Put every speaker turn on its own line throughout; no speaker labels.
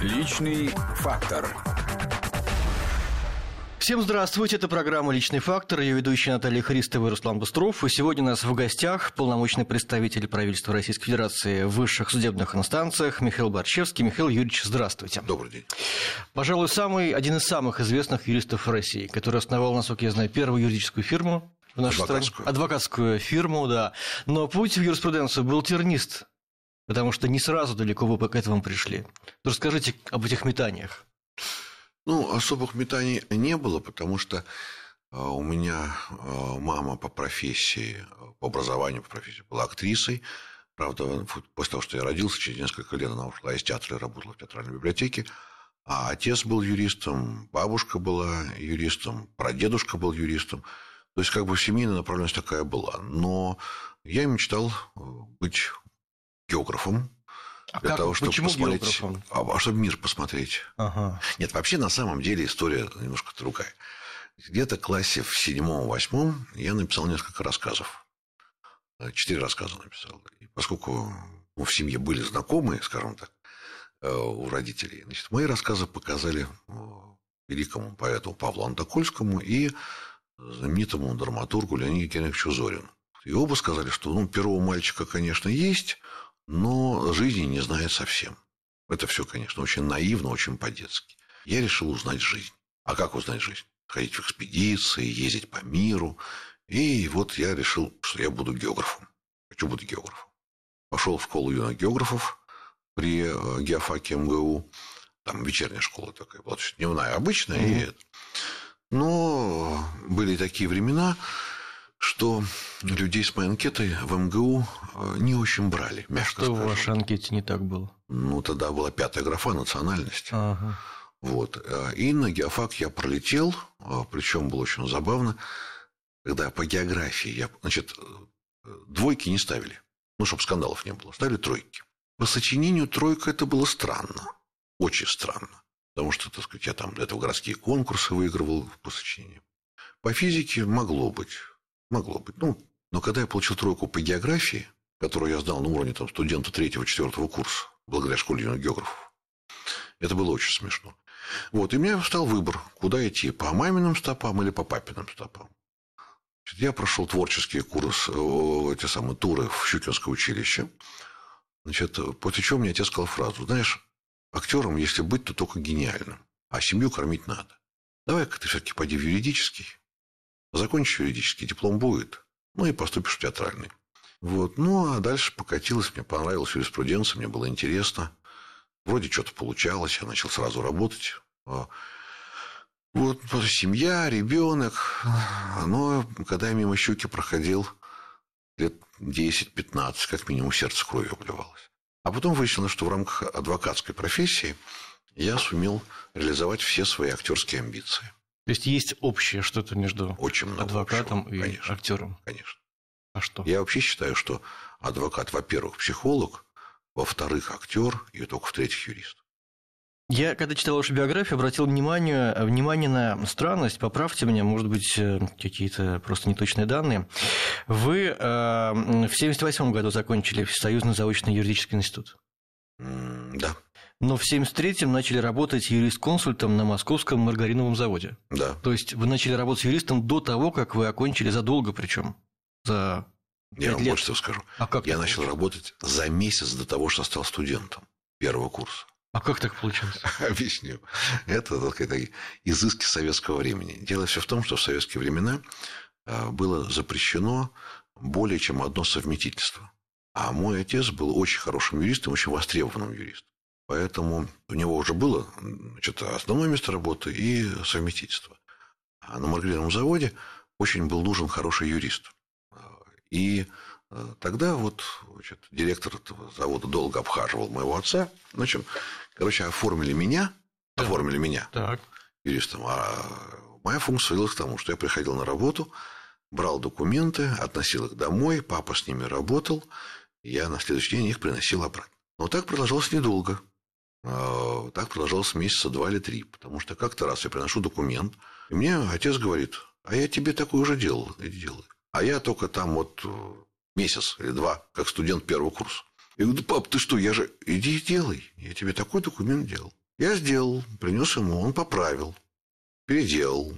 Личный фактор.
Всем здравствуйте, это программа «Личный фактор», ее ведущие Наталья Христова и Руслан Быстров. И сегодня у нас в гостях полномочный представитель правительства Российской Федерации в высших судебных инстанциях Михаил Борчевский. Михаил Юрьевич, здравствуйте.
Добрый день.
Пожалуй, самый, один из самых известных юристов России, который основал, насколько я знаю, первую юридическую фирму в нашей
Адвокатскую.
стране. Адвокатскую фирму, да. Но путь в юриспруденцию был тернист, потому что не сразу далеко вы к этому пришли. Расскажите об этих метаниях.
Ну, особых метаний не было, потому что э, у меня э, мама по профессии, э, по образованию, по профессии была актрисой. Правда, после того, что я родился, через несколько лет она ушла из театра и работала в театральной библиотеке. А отец был юристом, бабушка была юристом, прадедушка был юристом. То есть, как бы семейная направленность такая была. Но я мечтал быть географом,
А
для
как-
того, чтобы
почему
посмотреть,
географом?
а, чтобы мир посмотреть.
Ага.
Нет, вообще на самом деле история немножко другая. Где-то в классе в седьмом-восьмом я написал несколько рассказов. Четыре рассказа написал. И поскольку ну, в семье были знакомые, скажем так, э, у родителей, значит, мои рассказы показали э, великому поэту Павлу Антокольскому и знаменитому драматургу Леониду Генриховичу Зорину. И оба сказали, что ну, перо у мальчика, конечно, есть, но жизни не знает совсем. Это все, конечно, очень наивно, очень по-детски. Я решил узнать жизнь. А как узнать жизнь? Ходить в экспедиции, ездить по миру. И вот я решил, что я буду географом. Хочу быть географом. Пошел в школу юных географов при э, геофаке МГУ. Там вечерняя школа такая была, дневная, обычная. и это. Но были такие времена, что людей с моей анкетой в МГУ э, не очень брали, мягко
Что в
скажем.
вашей анкете не так было?
Ну, тогда была пятая графа национальность.
Ага.
Вот. Э, И на геофак я пролетел, причем было очень забавно, когда по географии я, значит, э, двойки не ставили, ну, чтобы скандалов не было, ставили тройки. По сочинению тройка это было странно, очень странно, потому что, так сказать, я там это в городские конкурсы выигрывал по сочинению. По физике могло быть, могло быть. Ну, но когда я получил тройку по географии, которую я сдал на уровне там, студента третьего-четвертого курса, благодаря школе юных географов, это было очень смешно. Вот, и у меня встал выбор, куда идти, по маминым стопам или по папиным стопам. Я прошел творческий курс, э, эти самые туры в Щукинское училище. Значит, после чего мне отец сказал фразу, знаешь, актером, если быть, то только гениальным, а семью кормить надо. Давай-ка ты все-таки пойди в юридический, закончишь юридический, диплом будет, ну и поступишь в театральный. Вот. Ну, а дальше покатилось, мне понравилась юриспруденция, мне было интересно. Вроде что-то получалось, я начал сразу работать. А, Вот семья, ребенок. Но когда я мимо щуки проходил лет 10-15, как минимум сердце кровью обливалось. А потом выяснилось, что в рамках адвокатской профессии я сумел реализовать все свои актерские амбиции.
То есть есть общее что-то между
Очень много
адвокатом
общего,
и
конечно.
актером.
Конечно.
А что?
Я вообще считаю, что адвокат, во-первых, психолог, во-вторых, актер, и только в-третьих, юрист.
Я, когда читал вашу биографию, обратил внимание, внимание на странность, поправьте меня, может быть, э, какие-то просто неточные данные. Вы э, в 1978 году закончили Союзный заочный юридический институт,
Да,
но в 1973 начали работать юрист-консультом на московском маргариновом заводе.
да.
То есть вы начали работать юристом до того, как вы окончили задолго причем, за
Я вам
лет.
больше всего скажу.
А как
Я начал
получилось?
работать за месяц до того, что стал студентом первого курса.
А как так получилось?
Объясню. Это сказать, изыски советского времени. Дело все в том, что в советские времена э, было запрещено более чем одно совместительство. А мой отец был очень хорошим юристом, очень востребованным юристом. Поэтому у него уже было значит, основное место работы и совместительство. А на маргариновом заводе очень был нужен хороший юрист. И э, тогда вот значит, директор этого завода долго обхаживал моего отца. Общем, короче, оформили меня,
Да.
оформили меня
Так.
юристом. А моя функция сводилась к тому, что я приходил на работу, брал документы, относил их домой, папа с ними работал, я на следующий день их приносил обратно. Но так продолжалось недолго. А, Так продолжалось месяца два или три, потому что как-то раз я приношу документ, и мне отец говорит, а я тебе такой уже делал, иди делай. А я только там вот э, месяц или два, как студент первого курса. Я говорю, пап, ты что, я же... Иди и делай, я тебе такой документ делал. Я сделал, принес ему, он поправил, переделал.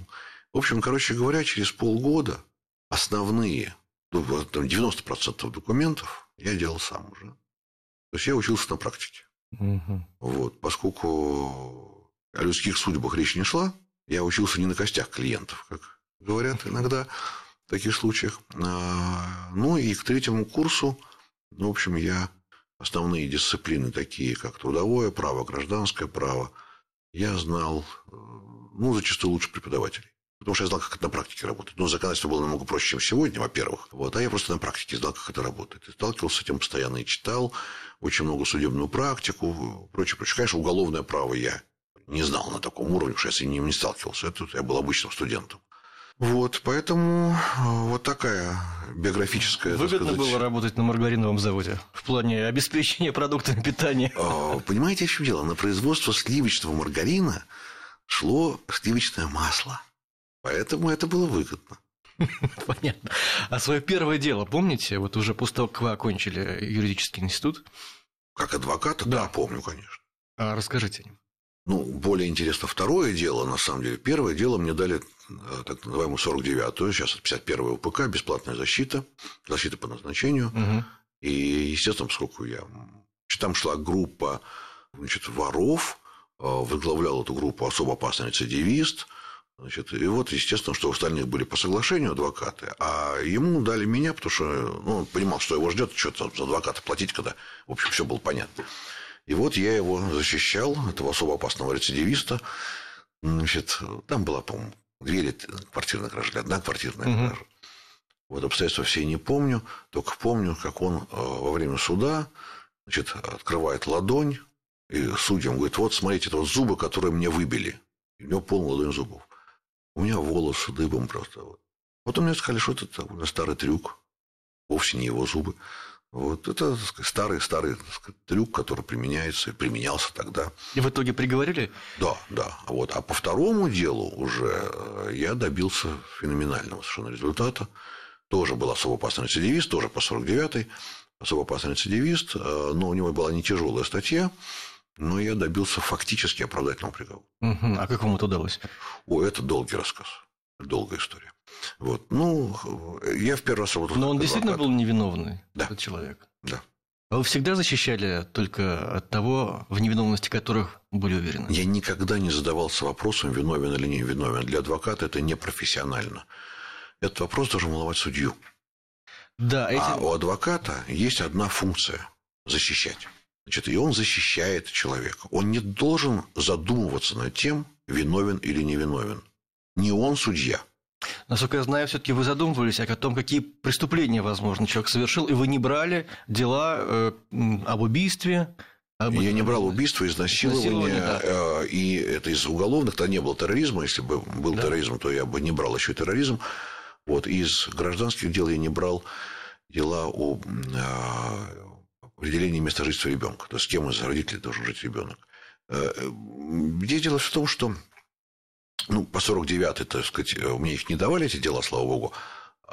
В общем, короче говоря, через полгода основные, ну, 90% документов я делал сам уже. То есть я учился на практике. Угу. Вот, поскольку о людских судьбах речь не шла, я учился не на костях клиентов, как говорят иногда в таких случаях. А, ну и к третьему курсу, в общем, я основные дисциплины, такие как трудовое право, гражданское право, я знал, э, ну, зачастую лучше преподавателей. Потому что я знал, как это на практике работает. Но законодательство было намного проще, чем сегодня, во-первых. Вот. А я просто на практике знал, как это работает. И сталкивался с этим постоянно и читал. Очень много судебную практику, прочее, прочее. Конечно, уголовное право я не знал на таком уровне, что я с ним не сталкивался. Это я был обычным студентом. Вот, поэтому э, вот такая биографическая...
Выгодно сказать... было работать на маргариновом заводе в плане обеспечения продуктами питания.
А, понимаете, в чем дело? На производство сливочного маргарина шло сливочное масло. Поэтому это было выгодно.
Понятно. А свое первое дело, помните, вот уже после того, как вы окончили юридический институт?
Как адвоката? Да, да помню, конечно.
А расскажите о нем.
Ну, более интересно второе дело, на самом деле. Первое дело мне дали э, так называемую 49-ю, сейчас 51-ю УПК, бесплатная защита, защита по назначению. Угу. И, естественно, поскольку я... Там шла группа значит, воров, э, возглавлял эту группу особо опасный рецидивист – Значит, и вот, естественно, что у остальных были по соглашению адвокаты, а ему дали меня, потому что ну, он понимал, что его ждет, что-то за адвоката платить, когда, в общем, все было понятно. И вот я его защищал, этого особо опасного рецидивиста. Значит, там была, по-моему, две квартирная кража, одна квартирная угу. кража. Вот обстоятельства все не помню, только помню, как он э, во время суда значит, открывает ладонь, и судьям говорит, вот смотрите, это вот зубы, которые мне выбили. И у него полная ладонь зубов. У меня волосы дыбом просто. Вот. Потом мне сказали, что это довольно старый трюк. Вовсе не его зубы. Вот это старый-старый трюк, который применяется и применялся тогда.
И в итоге приговорили?
Да, да. Вот. А по второму делу уже э, я добился феноменального совершенно результата. Тоже был особо опасный рецидивист, тоже по 49-й. Особо опасный рецидивист, э, но у него была не тяжелая статья. Но я добился фактически оправдательного приговора.
Угу. А как вам это удалось?
О, это долгий рассказ. Долгая история. Вот. Ну, я в первый раз работал.
Но он действительно был невиновный,
да.
этот человек.
Да.
А вы всегда защищали только от того, в невиновности которых были уверены?
Я никогда не задавался вопросом, виновен или не виновен. Для адвоката это непрофессионально. Этот вопрос должен волновать судью.
Да,
эти... А у адвоката есть одна функция – защищать. Значит, и он защищает человека. Он не должен задумываться над тем, виновен или невиновен. Не он судья.
Насколько я знаю, все-таки вы задумывались о том, какие преступления, возможно, человек совершил, и вы не брали дела э, об убийстве.
Об... Я не брал убийство, изнасилование, да. э, и это из уголовных, то не было терроризма. Если бы был да. терроризм, то я бы не брал еще терроризм. Вот из гражданских дел я не брал дела о э, определение места жительства ребенка, то есть с кем из родителей должен жить ребенок. Э, э, здесь дело в том, что ну, по 49-й, так сказать, мне их не давали, эти дела, слава богу,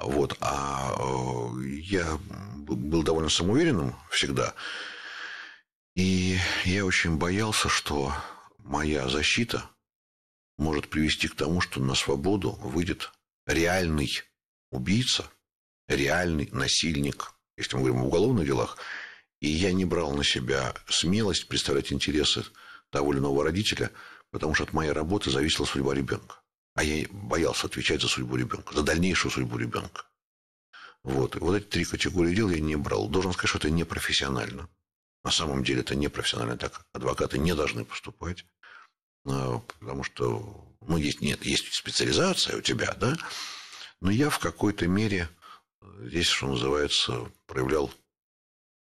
вот, а э, я был довольно самоуверенным всегда, и я очень боялся, что моя защита может привести к тому, что на свободу выйдет реальный убийца, реальный насильник, если мы говорим о уголовных делах, и я не брал на себя смелость представлять интересы того или иного родителя, потому что от моей работы зависела судьба ребенка. А я боялся отвечать за судьбу ребенка, за дальнейшую судьбу ребенка. Вот. И вот эти три категории дел я не брал. Должен сказать, что это непрофессионально. На самом деле это непрофессионально. Так адвокаты не должны поступать. А, потому что, ну, есть, нет, есть специализация у тебя, да, но я в какой-то мере здесь, что называется, проявлял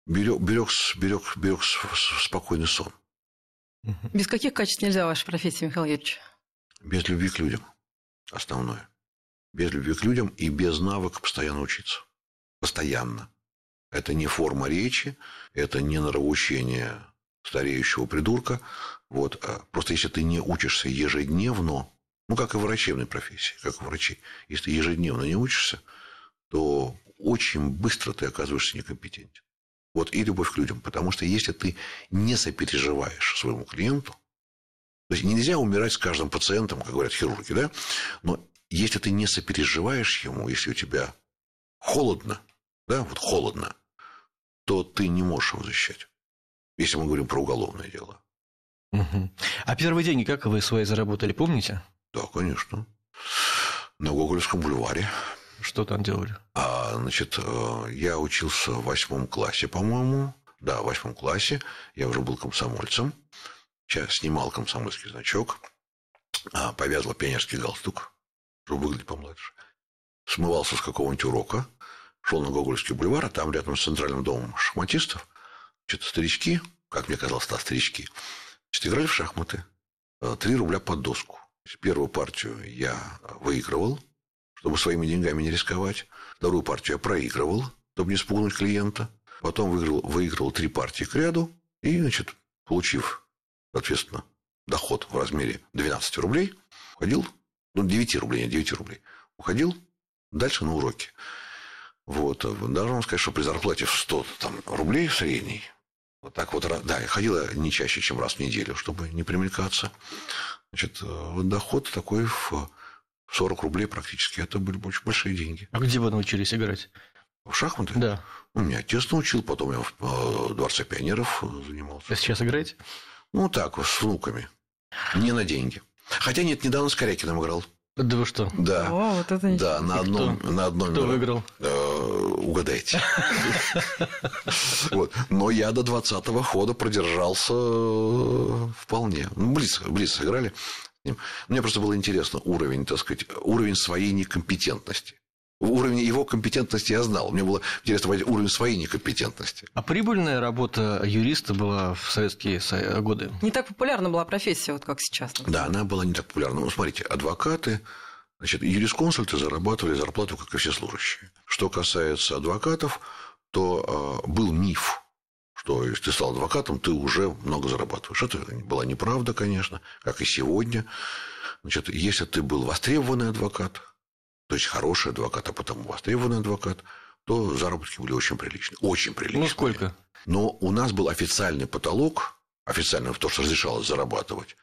берег, берег, берег, берег спокойный сон.
Без каких качеств нельзя в вашей профессии, Михаил Юрьевич?
Без любви к людям. Основное. Без любви к людям и без навыка постоянно учиться. Постоянно. Это не форма речи, это не нравоучение стареющего придурка. Вот. А просто если ты не учишься ежедневно, ну, как и в врачебной профессии, как и врачи, если ты ежедневно не учишься, то очень быстро ты оказываешься некомпетентен. Вот и любовь к людям. Потому что если ты не сопереживаешь своему клиенту, То есть нельзя умирать с каждым пациентом, как говорят хирурги, да? Но если ты не сопереживаешь ему, если у тебя холодно, да, вот холодно, то ты не можешь его защищать. Если мы говорим про уголовное дело.
Угу. А первые деньги как вы свои заработали, помните?
Да, конечно. На Гоголевском бульваре.
Что там делали?
А, значит, э, я учился в восьмом классе, по-моему. Да, в восьмом классе. Я уже был комсомольцем. Сейчас снимал комсомольский значок. А, повязал пионерский галстук, чтобы выглядеть помладше. Смывался с какого-нибудь урока. Шел на Гоголевский бульвар, а там рядом с центральным домом шахматистов. Что-то старички, как мне казалось, да, старички, значит, играли в шахматы. Э, три рубля под доску. Первую партию я выигрывал, чтобы своими деньгами не рисковать. Вторую партию я проигрывал, чтобы не спугнуть клиента. Потом выиграл, выиграл три партии к ряду. И, значит, получив, соответственно, доход в размере 12 рублей, уходил, ну, 9 рублей, нет, 9 рублей, уходил дальше на уроки. Вот. Должен вам сказать, что при зарплате в 100 там, рублей в средней, вот так вот, да, я ходила не чаще, чем раз в неделю, чтобы не примелькаться. Значит, вот доход такой в 40 рублей практически. Это были очень большие деньги.
А где вы научились играть?
В шахматы?
Да.
У меня отец научил, потом я в Дворце пионеров занимался.
А сейчас играете?
Ну, так, с внуками. Не на деньги. Хотя нет, недавно с Корякиным играл.
Да вы что?
Да.
О, вот это
да, на одном,
кто?
на одном.
Кто выиграл?
Э, угадайте. вот. Но я до 20-го хода продержался э, вполне. Ну, близко, близко сыграли. Мне просто было интересно уровень, так сказать, уровень своей некомпетентности. Уровень его компетентности я знал. Мне было интересно понять уровень своей некомпетентности.
А прибыльная работа юриста была в советские годы?
Не так популярна была профессия, вот как сейчас.
Например. Да, она была не так популярна. Ну, смотрите, адвокаты, значит, юрисконсульты зарабатывали зарплату, как и все служащие. Что касается адвокатов, то э, был миф, что если ты стал адвокатом, ты уже много зарабатываешь. Это была неправда, конечно, как и сегодня. Значит, если ты был востребованный адвокат, то есть хороший адвокат, а потом востребованный адвокат, то заработки были очень приличные. Очень приличные.
Ну, сколько?
Но у нас был официальный потолок, официально то, что разрешалось зарабатывать,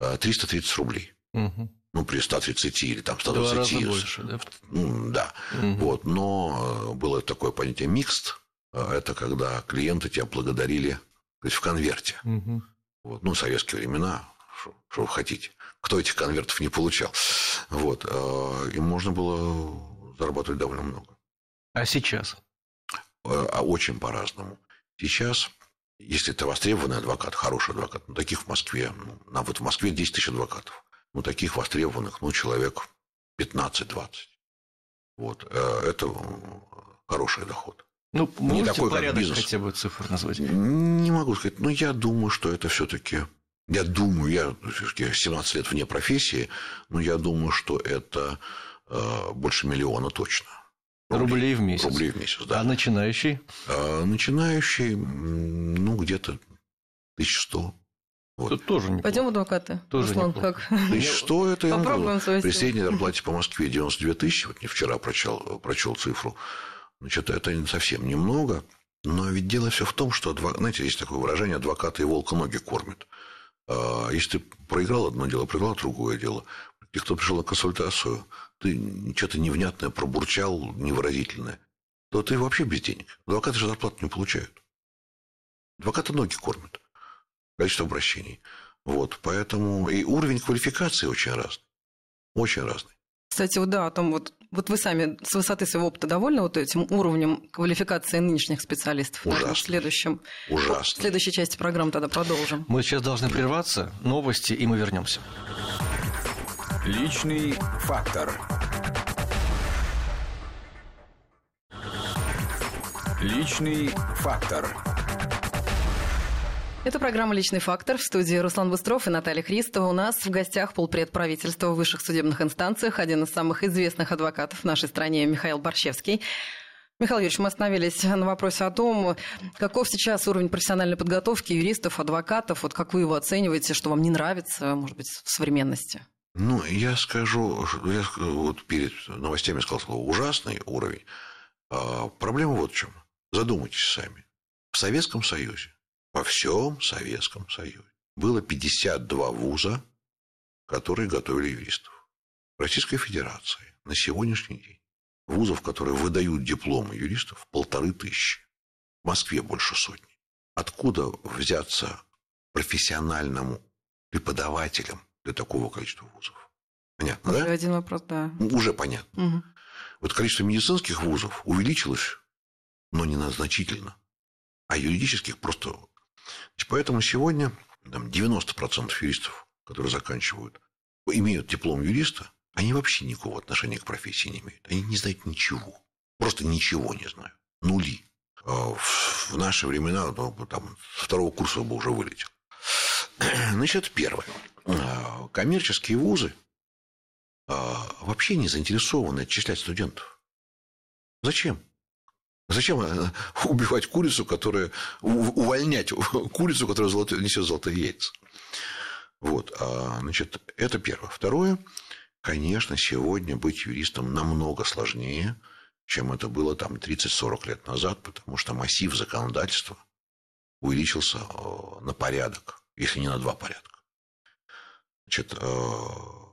330 рублей.
Угу.
Ну, при 130 или там 120. Два
раза больше, да?
Да. Угу. Вот. Но было такое понятие микст. Это когда клиенты тебя благодарили то есть в конверте.
Угу.
Вот. Ну, советские времена, что, вы хотите. Кто этих конвертов не получал? Вот. И можно было зарабатывать довольно много.
А сейчас?
А очень по-разному. Сейчас, если ты востребованный адвокат, хороший адвокат, ну, таких в Москве, ну, нам вот в Москве 10 тысяч адвокатов. Ну, таких востребованных, ну, человек 15-20. Вот. Это хороший доход.
Ну, не такой, порядок как хотя бы цифр назвать?
Не могу сказать. Но я думаю, что это все-таки я думаю, я, я 17 лет вне профессии, но я думаю, что это э, больше миллиона точно.
Рублей, рублей в месяц.
Рублей в месяц, да.
А начинающий?
А, начинающий, ну, где-то 1100.
Вот. Это тоже неплохо.
Пойдем в адвокаты.
Тоже
Руслан,
неплохо.
как?
1100 это
Попробуем
говорю, При средней зарплате по Москве 92 тысячи, вот не вчера прочел, прочел цифру, значит, это совсем немного. Но ведь дело все в том, что, знаете, есть такое выражение, адвокаты и волка ноги кормят. А если ты проиграл одно дело, проиграл другое дело, и кто пришел на консультацию, ты что-то невнятное пробурчал, невыразительное, то ты вообще без денег. Адвокаты же зарплату не получают. Адвокаты ноги кормят. Количество обращений. Вот, поэтому и уровень квалификации очень разный. Очень разный.
Кстати, вот да, о том вот, вот вы сами с высоты своего опыта довольны вот этим уровнем квалификации нынешних специалистов?
Ужасно.
В следующем,
Ужасно.
В следующей части программы тогда продолжим.
Мы сейчас должны прерваться, новости, и мы вернемся.
Личный фактор. Личный фактор.
Это программа «Личный фактор» в студии Руслан Быстров и Наталья Христова. У нас в гостях полпред правительства в высших судебных инстанциях, один из самых известных адвокатов в нашей стране Михаил Борщевский. Михаил Юрьевич, мы остановились на вопросе о том, каков сейчас уровень профессиональной подготовки юристов, адвокатов, вот как вы его оцениваете, что вам не нравится, может быть, в современности?
Ну, я скажу, я вот перед новостями сказал слово «ужасный уровень». А проблема вот в чем. Задумайтесь сами. В Советском Союзе во всем Советском Союзе. было 52 вуза, которые готовили юристов. В Российской Федерации на сегодняшний день вузов, которые выдают дипломы юристов, полторы тысячи. В Москве больше сотни. Откуда взяться профессиональному преподавателям для такого количества вузов? Понятно,
Уже
да?
один вопрос, да.
Уже понятно.
Мгм.
Вот количество медицинских вузов увеличилось, но не значительно. А юридических просто... Поэтому сегодня там, 90% юристов, которые заканчивают, имеют диплом юриста, они вообще никакого отношения к профессии не имеют. Они не знают ничего. Просто ничего не знают. Нули. А В наши времена, ну, там, второго курса бы уже вылетел. Значит, первое. А, Коммерческие вузы а, вообще не заинтересованы отчислять студентов. Зачем? Зачем э, убивать курицу, которая... Увольнять курицу, которая золото- несет золотые яйца? Вот, а, значит, это первое. Второе, конечно, сегодня быть юристом намного сложнее, чем это было там 30-40 лет назад, потому что массив законодательства увеличился э, на порядок, если не на два порядка. Значит, э,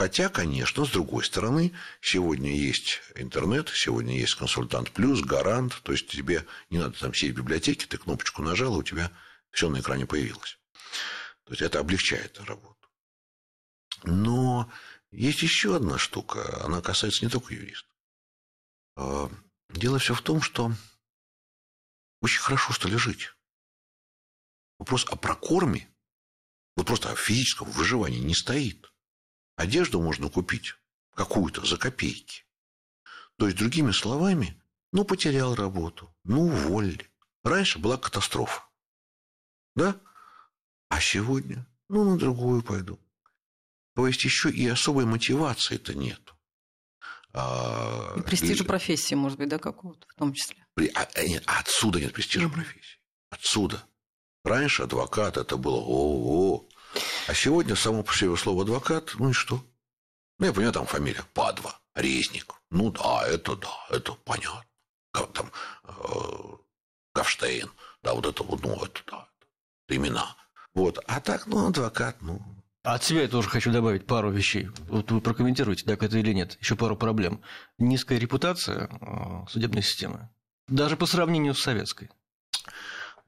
хотя, конечно, с другой стороны, сегодня есть интернет, сегодня есть консультант плюс, гарант, то есть тебе не надо там сидеть в библиотеке, ты кнопочку нажал, и у тебя все на экране появилось. То есть это облегчает работу. Но есть еще одна штука, она касается не только юристов. А, Дело все в том, что очень хорошо стали жить. Вопрос о прокорме, вот просто о физическом выживании не стоит. Одежду можно купить какую-то за копейки. То есть, другими словами, ну, потерял работу, ну, уволили. Раньше была катастрофа. Да? А сегодня, ну, на другую пойду. То есть, еще и особой мотивации-то нет. А,
И престижа
и-
профессии, может быть, да, какого-то в том числе.
а, а нет, отсюда нет престижа профессии. Отсюда. Раньше адвокат это было о А сегодня само по себе слово адвокат, ну и что? Ну, я понимаю, там фамилия Падва, Резник. Ну да, это да, это понятно. Как там э, Кавштейн, да, вот это вот, ну, это да, это имена. Вот. А так, ну, адвокат, ну,
А От себя я тоже хочу добавить пару вещей. Вот вы прокомментируете, так это или нет. Еще пару проблем. Низкая репутация э, судебной системы. Даже по сравнению с советской.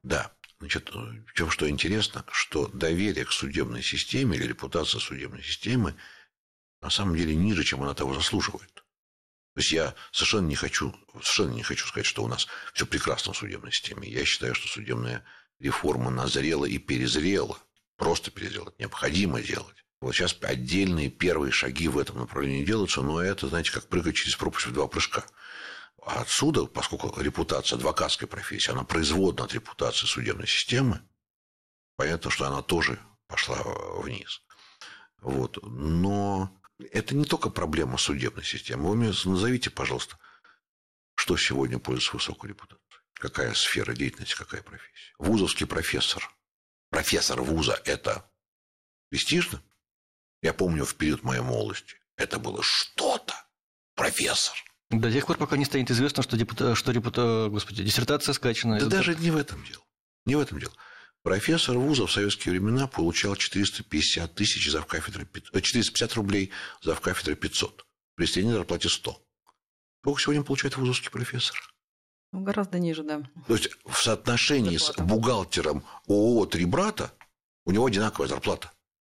Да. Значит, в чем что интересно, что доверие к судебной системе или репутация судебной системы на самом деле ниже, чем она того заслуживает. То есть я совершенно не хочу, совершенно не хочу сказать, что у нас все прекрасно в судебной системе. Я считаю, что судебная реформа назрела и перезрела. Просто перезрела. Это необходимо делать. Вот сейчас отдельные первые шаги в этом направлении делаются, но это, знаете, как прыгать через пропасть в два прыжка. А отсюда, поскольку репутация адвокатской профессии, она производна от репутации судебной системы, понятно, что она тоже пошла вниз. Вот. Но это не только проблема судебной системы. Вы мне назовите, пожалуйста, что сегодня пользуется высокой репутацией? Какая сфера деятельности, какая профессия? Вузовский профессор. Профессор вуза – это престижно? Я помню в период моей молодости. Это было что-то. Профессор.
До тех пор, пока не станет известно, что, депута... что репута... Господи, диссертация скачана.
Да даже не в этом дело. Не в этом дело. Профессор вуза в советские времена получал 450 тысяч за кафедры, 450 рублей за кафедры 500. При средней зарплате 100. Сколько сегодня получает вузовский профессор?
Ну, гораздо ниже, да.
То есть в соотношении с
Зарплата.
бухгалтером ООО «Три брата» у него одинаковая зарплата.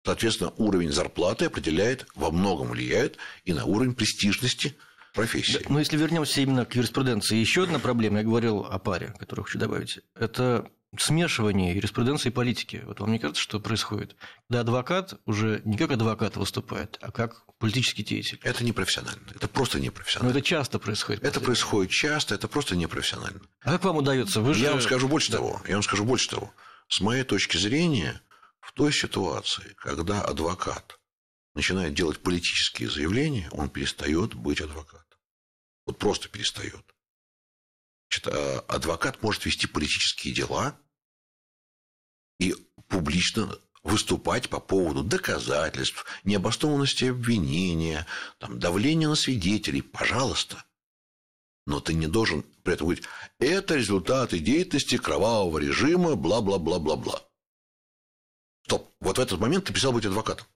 Соответственно, уровень зарплаты определяет, во многом влияет и на уровень престижности профессии.
Да, Но если вернемся именно к юриспруденции, еще одна проблема, я говорил о паре, которую хочу добавить, это смешивание юриспруденции и политики. Вот вам не кажется, что происходит? Когда адвокат уже не как адвокат выступает, а как политический деятель.
Это непрофессионально. Это просто
Но
непрофессионально.
это часто происходит.
Это происходит часто, это просто непрофессионально.
А как вам удается? Вы же...
Я вам скажу больше
Да.
того. Я вам скажу больше того. С моей точки зрения, в той ситуации, когда адвокат начинает делать политические заявления, он перестает быть адвокатом. Вот просто перестает. Значит, а адвокат может вести политические дела и публично выступать по поводу доказательств, необоснованности обвинения, там, давления на свидетелей. Пожалуйста. Но ты не должен при этом говорить, это результаты деятельности кровавого режима, бла-бла-бла-бла-бла. Стоп. вот в этот момент ты перестал быть адвокатом.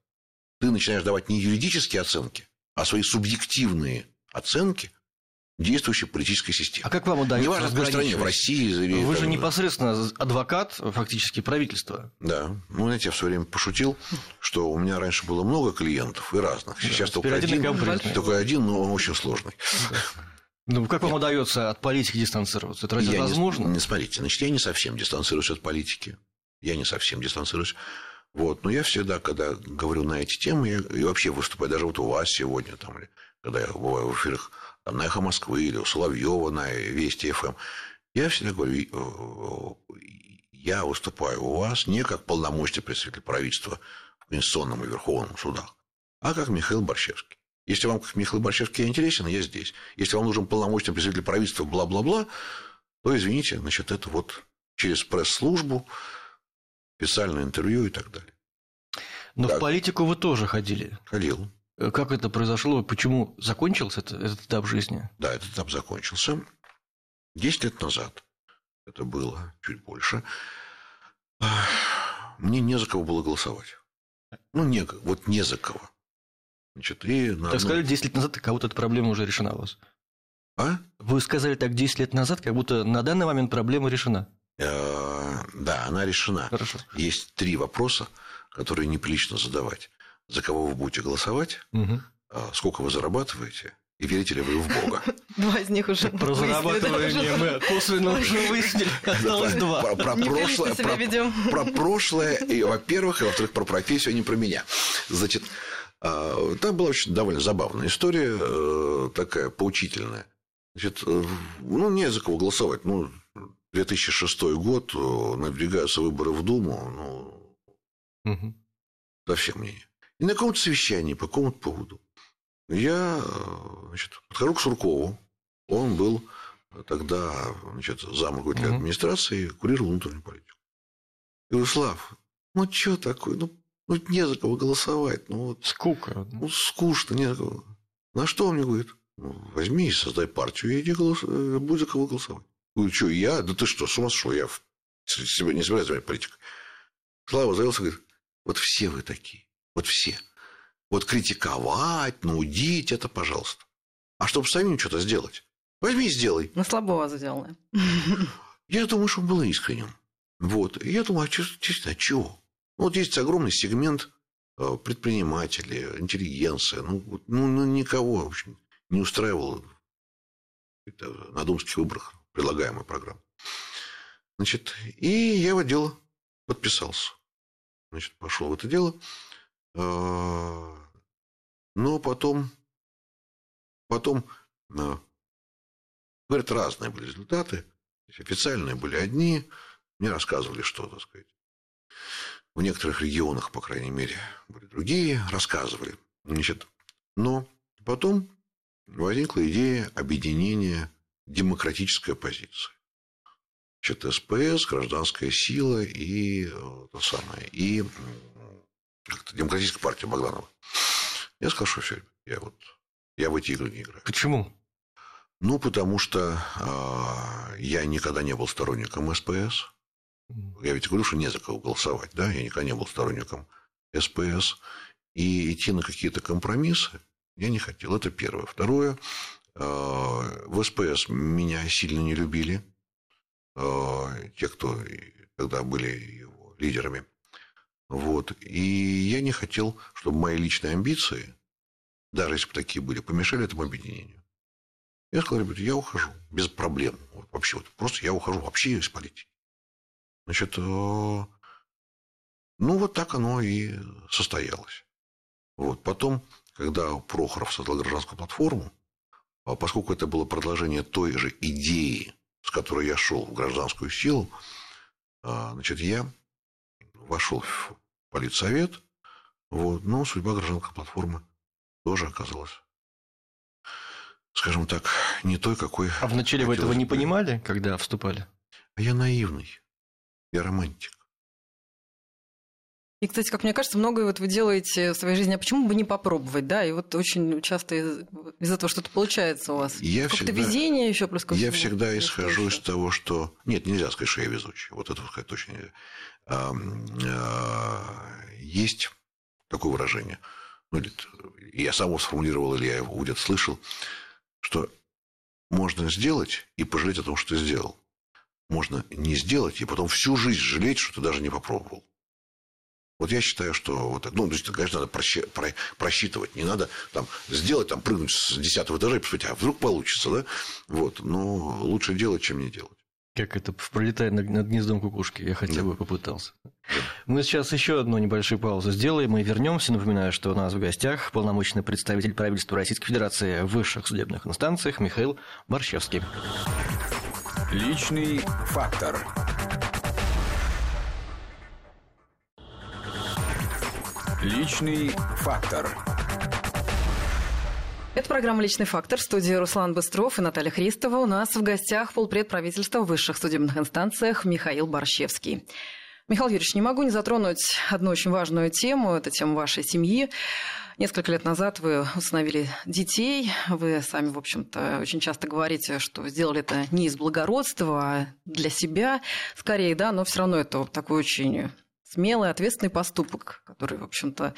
Ты начинаешь давать не юридические оценки, а свои субъективные оценки действующей политической системы.
А как вам удается
Неважно, в какой стране, в России или...
Вы
там,
же непосредственно адвокат фактически правительства.
Да. Ну, знаете, я все время пошутил, что у меня раньше было много клиентов и разных. Сейчас
теперь
только
один
только один, но он очень сложный.
Ну, как вам удается от политики дистанцироваться? Это разве
Я не-
возможно?
Не, смотрите, значит, я не совсем дистанцируюсь от политики. Я не совсем дистанцируюсь. Вот. Но я всегда, когда говорю на эти темы, я, и вообще выступаю, даже вот у вас сегодня, там, или когда я бываю в эфирах на «Эхо Москвы» или у Соловьева на «Вести ФМ», я всегда говорю, э, я выступаю у вас не как полномочный представитель правительства в Конституционном и Верховном судах, а как Михаил Борщевский. Если вам как Михаил Борщевский интересен, я здесь. Если вам нужен полномочный представитель правительства, бла-бла-бла, то, извините, значит, это вот через пресс-службу, специальное интервью и так далее.
Но
Так.
в политику вы тоже ходили.
Ходил.
Э, Как это произошло? Почему закончился это- этот этап жизни?
Да, этот этап закончился. Десять лет назад, это было чуть больше, мне не за кого было голосовать. Ну, не, вот не за кого. Значит, и на
Так
одну-
сказали, 10 лет назад, как будто эта проблема уже решена у вас.
А?
Вы сказали так 10 лет назад, как будто на данный момент проблема решена.
Э, Да, она решена.
Хорошо.
Есть три вопроса, которые неприлично задавать. За кого вы будете голосовать, а, сколько вы зарабатываете, и верите ли вы в Бога.
Два из них уже
Про зарабатывание мы косвенно уже выяснили. Осталось два.
Про, прошлое, про,
ведем.
про прошлое, и, во-первых, и во-вторых, про профессию, а не про меня. Значит, а, там была очень довольно забавная история, э, такая поучительная. Значит, э, ну, не за кого голосовать. Ну, 2006 год, э, надвигаются выборы в Думу, ну,
Мгм.
совсем не. И на каком-то совещании по какому-то поводу я э, значит, подхожу к Суркову. Он был тогда значит, зам руководителя
Мгм.
администрации, курировал внутреннюю политику. И говорю, Слав, ну что такое? Ну, ну не за кого голосовать. Ну, вот,
Скука.
ну скучно, не за кого. На что он мне говорит? Ну, возьми и создай партию, и иди голос... э, будь за кого голосовать. Говорю, что, я? Да ты что, с ума сошел? Я в- себя не собираюсь занимать политикой. Слава завелся, говорит, вот все вы такие, вот все. Вот критиковать, нудить, это пожалуйста. А чтобы самим что-то сделать, возьми и сделай.
На слабого сделано.
Я думаю, что он был искренним. Вот. Я думаю, а честно, а чего? Ну, Вот есть огромный сегмент э, предпринимателей, интеллигенция. Ну, ну, ну, никого, в общем, не устраивало это на думских выборах предлагаемая программа. Значит, и я в это дело подписался. Значит, пошел в это дело. Э, Но потом, потом, э, говорят, разные были результаты. Официальные были одни. Мне рассказывали, что, так сказать, в некоторых регионах, по крайней мере, были другие, рассказывали. Значит, но потом возникла идея объединения демократической оппозиции. Значит, СПС, гражданская сила и э, то самое, и демократическая партия Богданова. Я сказал, что все, я вот я в эти игры не играю.
Почему?
Ну, потому что а, я никогда не был сторонником СПС. Я ведь говорю, что не за кого голосовать, да? Я никогда не был сторонником СПС. И идти на какие-то компромиссы я не хотел. Это первое. Второе. а, В СПС меня сильно не любили. а, Те, кто тогда были его лидерами. Вот. И я не хотел, чтобы мои личные амбиции, даже если бы такие были, помешали этому объединению. Я сказал, ребята, я ухожу без проблем. Вот, вообще, вот, просто я ухожу вообще из политики. Значит, э, ну, вот так оно и состоялось. Вот. Потом, когда Прохоров создал гражданскую платформу, а поскольку это было продолжение той же идеи, с которой я шел в гражданскую силу, а, значит, я вошел в политсовет, вот, но судьба гражданской платформы тоже оказалась скажем так, не той, какой...
А вначале вы этого не понимали, когда вступали?
А я наивный. Я романтик.
И, кстати, как мне кажется, многое вот вы делаете в своей жизни, а почему бы не попробовать, да? И вот очень часто из, из этого что-то получается у вас.
Я всегда-
везение еще плюс
Я всегда
Или
исхожу из того, что... Нет, нельзя сказать, что я везучий. Вот это сказать точно нельзя. А, а, есть такое выражение, ну, я сам его сформулировал, или я его где-то слышал, что можно сделать и пожалеть о том, что ты сделал. Можно не сделать и потом всю жизнь жалеть, что ты даже не попробовал. Вот я считаю, что вот. Ну, то есть, конечно, надо просчитывать. Не надо там сделать, там, прыгнуть с десятого этажа и посмотреть, а вдруг получится, да? Вот. Но лучше делать, чем не делать.
Как это пролетает над, над гнездом кукушки, я хотя бы попытался. Мы сейчас еще одну небольшую паузу сделаем и вернемся. Напоминаю, что у нас в гостях полномочный представитель правительства Российской Федерации в высших судебных инстанциях Михаил Борщевский.
Личный фактор. Личный фактор.
Это программа «Личный фактор». В студии Руслан Быстров и Наталья Христова. У нас в гостях полпред правительства в высших судебных инстанциях Михаил Борщевский. Михаил Юрьевич, не могу не затронуть одну очень важную тему. Это тема вашей семьи. Несколько лет назад вы установили детей. Вы сами, в общем-то, очень часто говорите, что сделали это не из благородства, а для себя скорее, да, но все равно это такой очень смелый, ответственный поступок, который, в общем-то,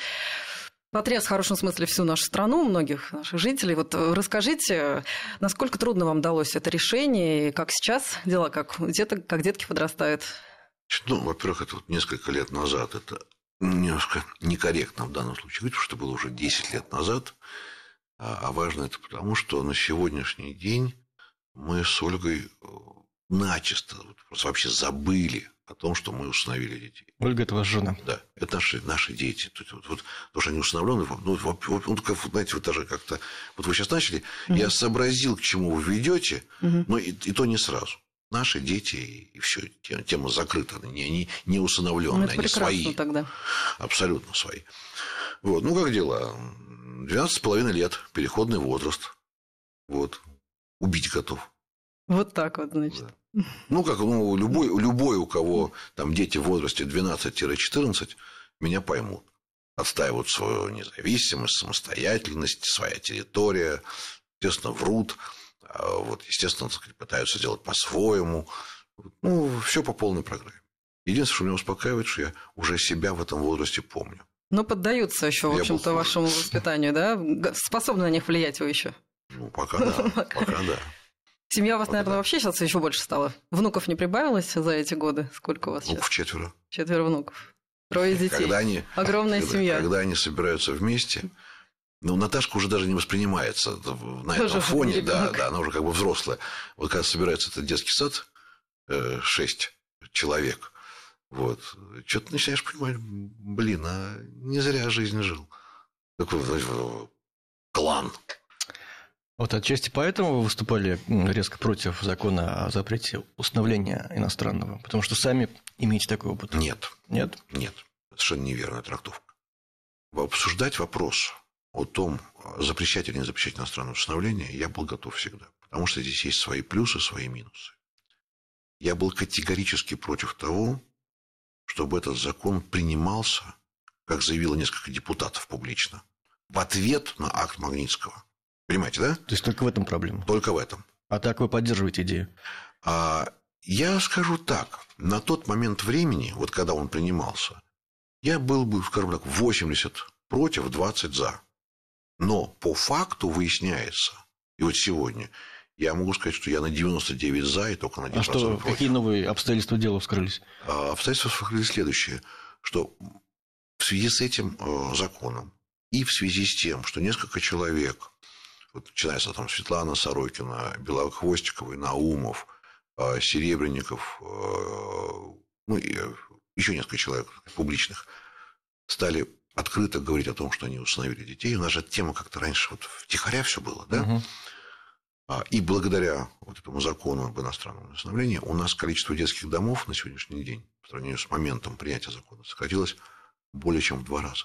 потряс в хорошем смысле всю нашу страну, многих наших жителей. Вот расскажите, насколько трудно вам далось это решение, и как сейчас дела, как деток, как детки подрастают?
Ну, во-первых, это вот несколько лет назад, это немножко некорректно в данном случае говорить, потому что было уже 10 лет назад, а, а важно это потому, что на сегодняшний день мы с Ольгой э, начисто просто вообще забыли о том, что мы установили детей.
Ольга, это ваша жена?
Да, это наши, наши дети. Вот, вот, то, что они установлены, ну, вот, вот, как, знаете, вот даже как-то... Вот вы сейчас начали, угу. я сообразил, к чему вы ведете, угу. но и, и то не сразу. Наши дети, и все, тема закрыта, они, они не усыновленные, ну, они свои.
тогда.
Абсолютно свои. Вот, ну, как дела? 12,5 лет, переходный возраст. Вот. Убить готов.
Вот так вот, значит. Да.
Ну, как ну, любой, любой, у кого там дети в возрасте 12-14, меня поймут. Отстаивают свою независимость, самостоятельность, своя территория, естественно, врут, а вот, естественно, сказать, пытаются сделать по-своему. Ну, все по полной программе. Единственное, что меня успокаивает, что я уже себя в этом возрасте помню.
Но поддаются еще, в общем-то, вашему воспитанию, да? Способны на них влиять вы еще?
Ну, пока да. Пока да.
Семья у вас, вот наверное, да. вообще сейчас еще больше стала. Внуков не прибавилось за эти годы? Сколько у вас
Внуков
сейчас?
четверо.
Четверо внуков. Трое детей. Когда они,
Огромная
когда, семья.
Когда они собираются вместе, ну, Наташка уже даже не воспринимается на Тоже этом фоне. Ребенок. Да, да, она уже как бы взрослая. Вот когда собирается этот детский сад, э, шесть человек, вот, что ты начинаешь понимать, блин, а не зря жизнь жил. Такой клан.
Вот отчасти поэтому вы выступали резко против закона о запрете установления иностранного, потому что сами имеете такой опыт.
Нет.
Нет?
Нет. Совершенно неверная трактовка. Обсуждать вопрос о том, запрещать или не запрещать иностранное установление, я был готов всегда. Потому что здесь есть свои плюсы, свои минусы. Я был категорически против того, чтобы этот закон принимался, как заявило несколько депутатов публично, в ответ на акт Магнитского – Понимаете, да?
То есть только в этом проблема?
Только в этом.
А так вы поддерживаете идею?
А, я скажу так. На тот момент времени, вот когда он принимался, я был бы, скажем так, 80 против, 20 за. Но по факту выясняется, и вот сегодня, я могу сказать, что я на 99 за и только на 10
А что, против. какие новые обстоятельства дела вскрылись?
А, обстоятельства вскрылись следующее, что в связи с этим э, законом и в связи с тем, что несколько человек вот начинается там Светлана Сорокина, Белохвостиковый, Наумов, а, Серебренников, а, ну и э, еще несколько человек публичных, стали открыто говорить о том, что они установили детей. У нас же тема как-то раньше вот втихаря все было, да? Угу. И благодаря вот этому закону об иностранном усыновлении у нас количество детских домов на сегодняшний день, по сравнению с моментом принятия закона, сократилось более чем в два раза.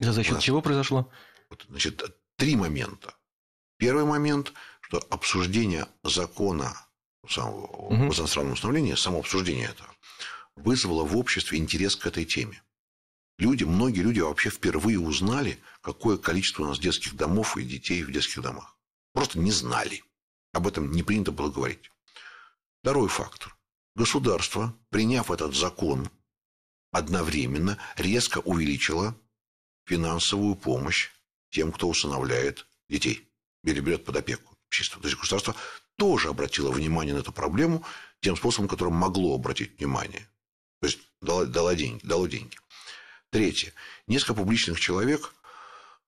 За счет нас... чего произошло?
Вот, значит, три момента. Первый момент, что обсуждение закона самого, угу. о иностранном установлении, само обсуждение этого, вызвало в обществе интерес к этой теме. Люди, многие люди вообще впервые узнали, какое количество у нас детских домов и детей в детских домах. Просто не знали. Об этом не принято было говорить. Второй фактор. Государство, приняв этот закон, одновременно резко увеличила финансовую помощь тем, кто усыновляет детей или берет под опеку общества. То есть государство тоже обратило внимание на эту проблему тем способом, которым могло обратить внимание. То есть дало, дало, деньги, дало деньги. Третье. Несколько публичных человек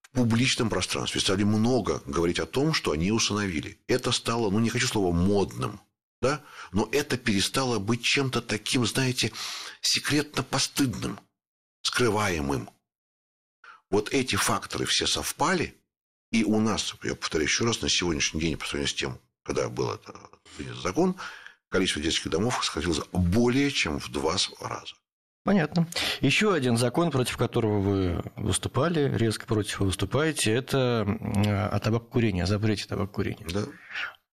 в публичном пространстве стали много говорить о том, что они усыновили. Это стало, ну не хочу слова модным, да, но это перестало быть чем-то таким, знаете, секретно постыдным, скрываемым. Вот эти факторы все совпали, и у нас, я повторяю еще раз, на сегодняшний день, по сравнению с тем, когда был это, принят закон, количество детских домов сократилось более чем в два раза.
Понятно. Еще один закон, против которого вы выступали, резко против выступаете, это о табакокурении, о запрете табакокурения.
Да.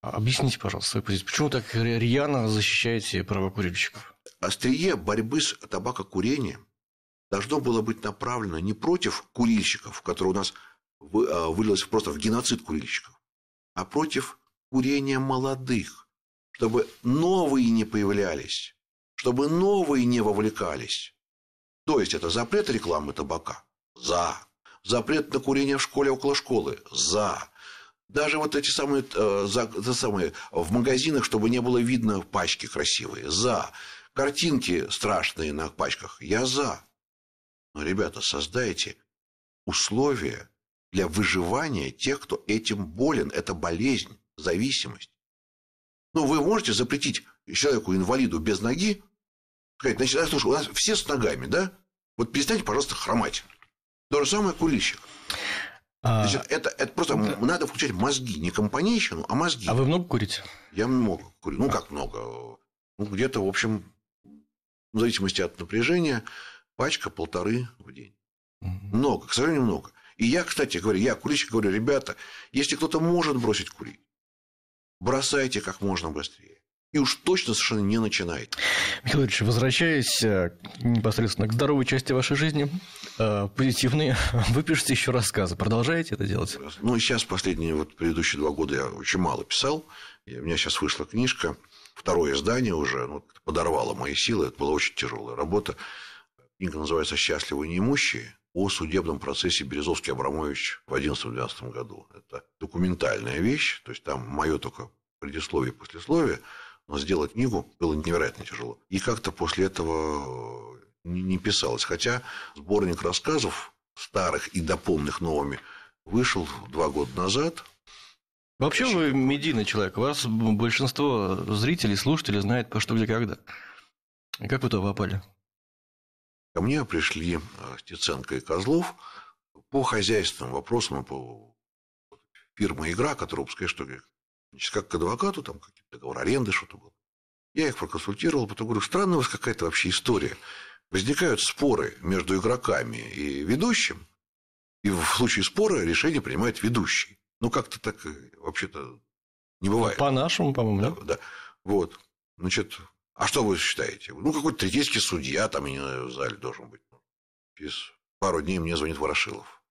Объясните, пожалуйста, свою позицию. Почему так рьяно защищаете права курильщиков?
Острие борьбы с табакокурением должно было быть направлено не против курильщиков, которые у нас вылилось просто в геноцид курильщиков, а против курения молодых, чтобы новые не появлялись, чтобы новые не вовлекались. То есть это запрет рекламы табака? За. Запрет на курение в школе около школы? За. Даже вот эти самые, э, за самые в магазинах, чтобы не было видно пачки красивые. За. Картинки страшные на пачках. Я за. Но, ребята, создайте условия для выживания тех, кто этим болен. Это болезнь, зависимость. Ну, вы можете запретить человеку-инвалиду без ноги, сказать, значит, а, слушай, у нас все с ногами, да? Вот перестаньте, пожалуйста, хромать. То же самое курильщик. А... Значит, это, это просто да. надо включать мозги, не компанейщину, а мозги.
А вы много курите?
Я много курю. Ну, как много? Ну, где-то, в общем, в зависимости от напряжения, пачка полторы в день. Много, к сожалению, много. И я, кстати говорю, я курильщик говорю, ребята, если кто-то может бросить курить, бросайте как можно быстрее. И уж точно совершенно не начинайте.
Михаил Ильич, возвращаясь э, непосредственно к здоровой части вашей жизни, э, позитивные, вы пишете еще рассказы. Продолжаете это делать?
Ну, и сейчас последние, вот предыдущие два года я очень мало писал. У меня сейчас вышла книжка, второе издание уже, ну, подорвало мои силы, это была очень тяжелая работа. Книга называется «Счастливые неимущие» о судебном процессе Березовский-Абрамович в 2011-2012 году. Это документальная вещь, то есть там мое только предисловие и послесловие, но сделать книгу было невероятно тяжело. И как-то после этого э, не писалось. Хотя сборник рассказов старых и дополненных новыми вышел два года назад.
Вообще вы медийный человек. Вас большинство зрителей, слушателей знает по что, где, когда. И как вы туда попали?
Ко мне пришли э, Стеценко и Козлов по хозяйственным вопросам, по фирме «Игра», которая выпускает что Значит, как к адвокату, там какие-то договоры аренды, что-то было. Я их проконсультировал, потом говорю, странная у вас какая-то вообще история. Возникают споры между игроками и ведущим, и в случае спора решение принимает ведущий. Ну, как-то так э, вообще-то не бывает.
По-нашему, по-моему, да?
Да. Вот. Значит, а что вы считаете? Ну, какой-то третейский судья там в зале должен быть. Через пару дней мне звонит Ворошилов.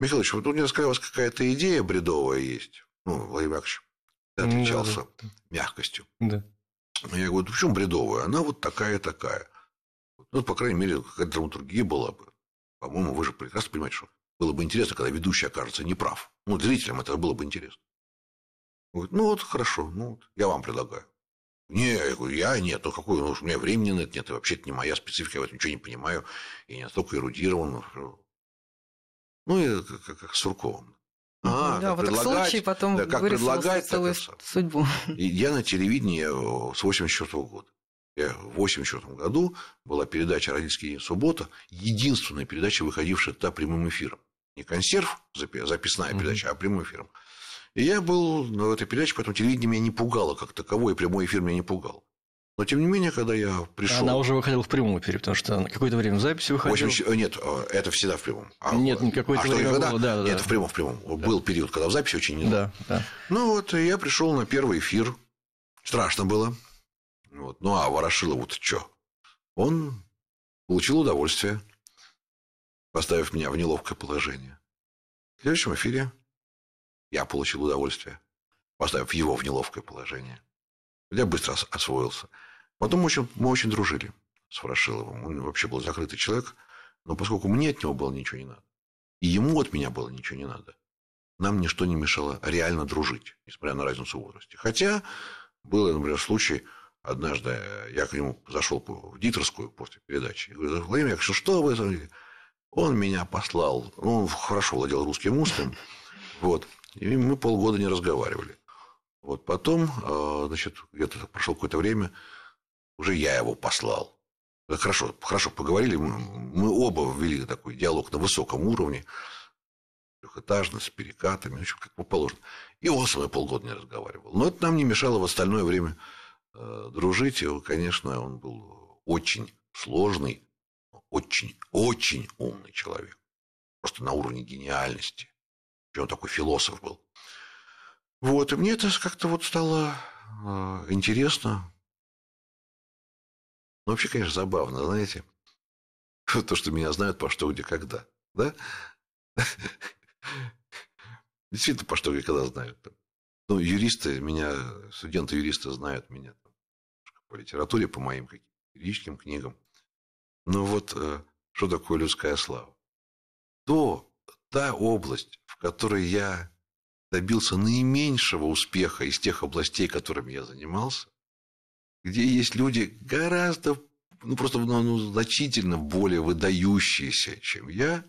Михаил Ильич, вот у меня у вас какая-то идея бредовая есть. Ну, Владимир Яковлевич отличался да, да. мягкостью. Да. Я говорю, почему бредовая? Она вот такая-такая. Ну, по крайней мере, какая-то драматургия была бы. По-моему, вы же прекрасно понимаете, что было бы интересно, когда ведущий окажется неправ. Ну, зрителям это было бы интересно. Говорит, ну вот хорошо, ну вот, я вам предлагаю. Не, я говорю, я нет, ну какой, ну, у меня времени нет, нет, вообще это не моя специфика, я в этом ничего не понимаю, и не настолько эрудирован. Ну, и как, как с Сурковым.
А, да, вот предлагать, случае потом да, как предлагать целую так, судьбу.
И я на телевидении с 84 -го года. Я в 84 году была передача «Родительский день суббота», единственная передача, выходившая тогда прямым эфиром. Не консерв, записная передача, а прямым эфиром. И я был на этой передаче, поэтому телевидение меня не пугало как таковое, и прямой эфир меня не пугал. Но, тем не менее, когда я пришел...
Она уже выходила в прямом эфире, потому что какое-то время в записи выходила.
80... Нет, э, это всегда в прямом.
А, Нет, какое-то а время
когда?
было, да,
да. Нет, в прямом, в прямом. Да. Был период, когда в записи очень не
Да, да.
Ну, вот я пришел на первый эфир. Страшно было. Вот. Ну, а Ворошилов вот что? Он получил удовольствие, поставив меня в неловкое положение. В следующем эфире я получил удовольствие, поставив его в неловкое положение. Я быстро освоился. Потом мы очень, мы очень дружили с Ворошиловым. Он вообще был закрытый человек. Но поскольку мне от него было ничего не надо, и ему от меня было ничего не надо, нам ничто не мешало реально дружить, несмотря на разницу в возрасте. Хотя был, например, случай, однажды я к нему зашел в Дитерскую после передачи. Я говорю, Владимир Яковлевич, что вы... Он меня послал, ну, он хорошо владел русским устным, вот, и мы полгода не разговаривали. Вот потом, а, значит, где-то прошло какое-то время, уже я его послал. Хорошо, хорошо поговорили, мы оба ввели такой диалог на высоком уровне, трехэтажно, с перекатами, общем, как положено. И он со мной полгода не разговаривал. Но это нам не мешало в остальное время э, дружить. И, конечно, он был очень сложный, очень, очень умный человек. Просто на уровне гениальности. Он такой философ был. Вот, и мне это как-то вот стало э, интересно. Ну, вообще, конечно, забавно, знаете, то, что меня знают по что, где, когда. Да? Действительно, по что, где, когда знают. Ну, юристы меня, студенты-юристы знают меня по литературе, по моим каким-то юридическим книгам. Но вот э, что такое людская слава? То, та область, в которой я добился наименьшего успеха из тех областей, которыми я занимался, где есть люди гораздо, ну просто ну, ну, значительно более выдающиеся, чем я,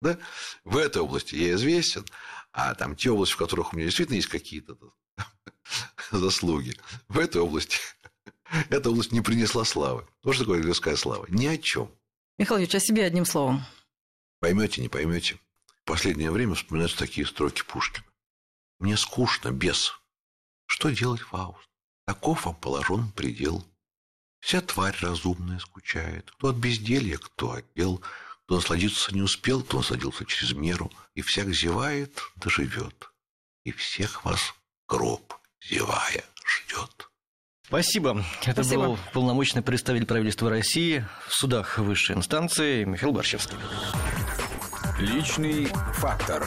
да? в этой области я известен, а там те области, в которых у меня действительно есть какие-то заслуги, в этой области эта область не принесла славы. Вот что такое людская слава? Ни о чем.
Михаил Ильич, о себе одним словом.
Поймете, не поймете. В последнее время вспоминаются такие строки Пушкина. Мне скучно, без. Что делать, Фауст? Таков вам положен предел. Вся тварь разумная скучает. Кто от безделья, кто от дел. Кто насладиться не успел, кто насладился через меру. И всяк зевает, доживет. И всех вас гроб, зевая, ждет.
Спасибо. Это
Спасибо.
был полномочный представитель правительства России в судах высшей инстанции Михаил Борщевский.
Личный фактор.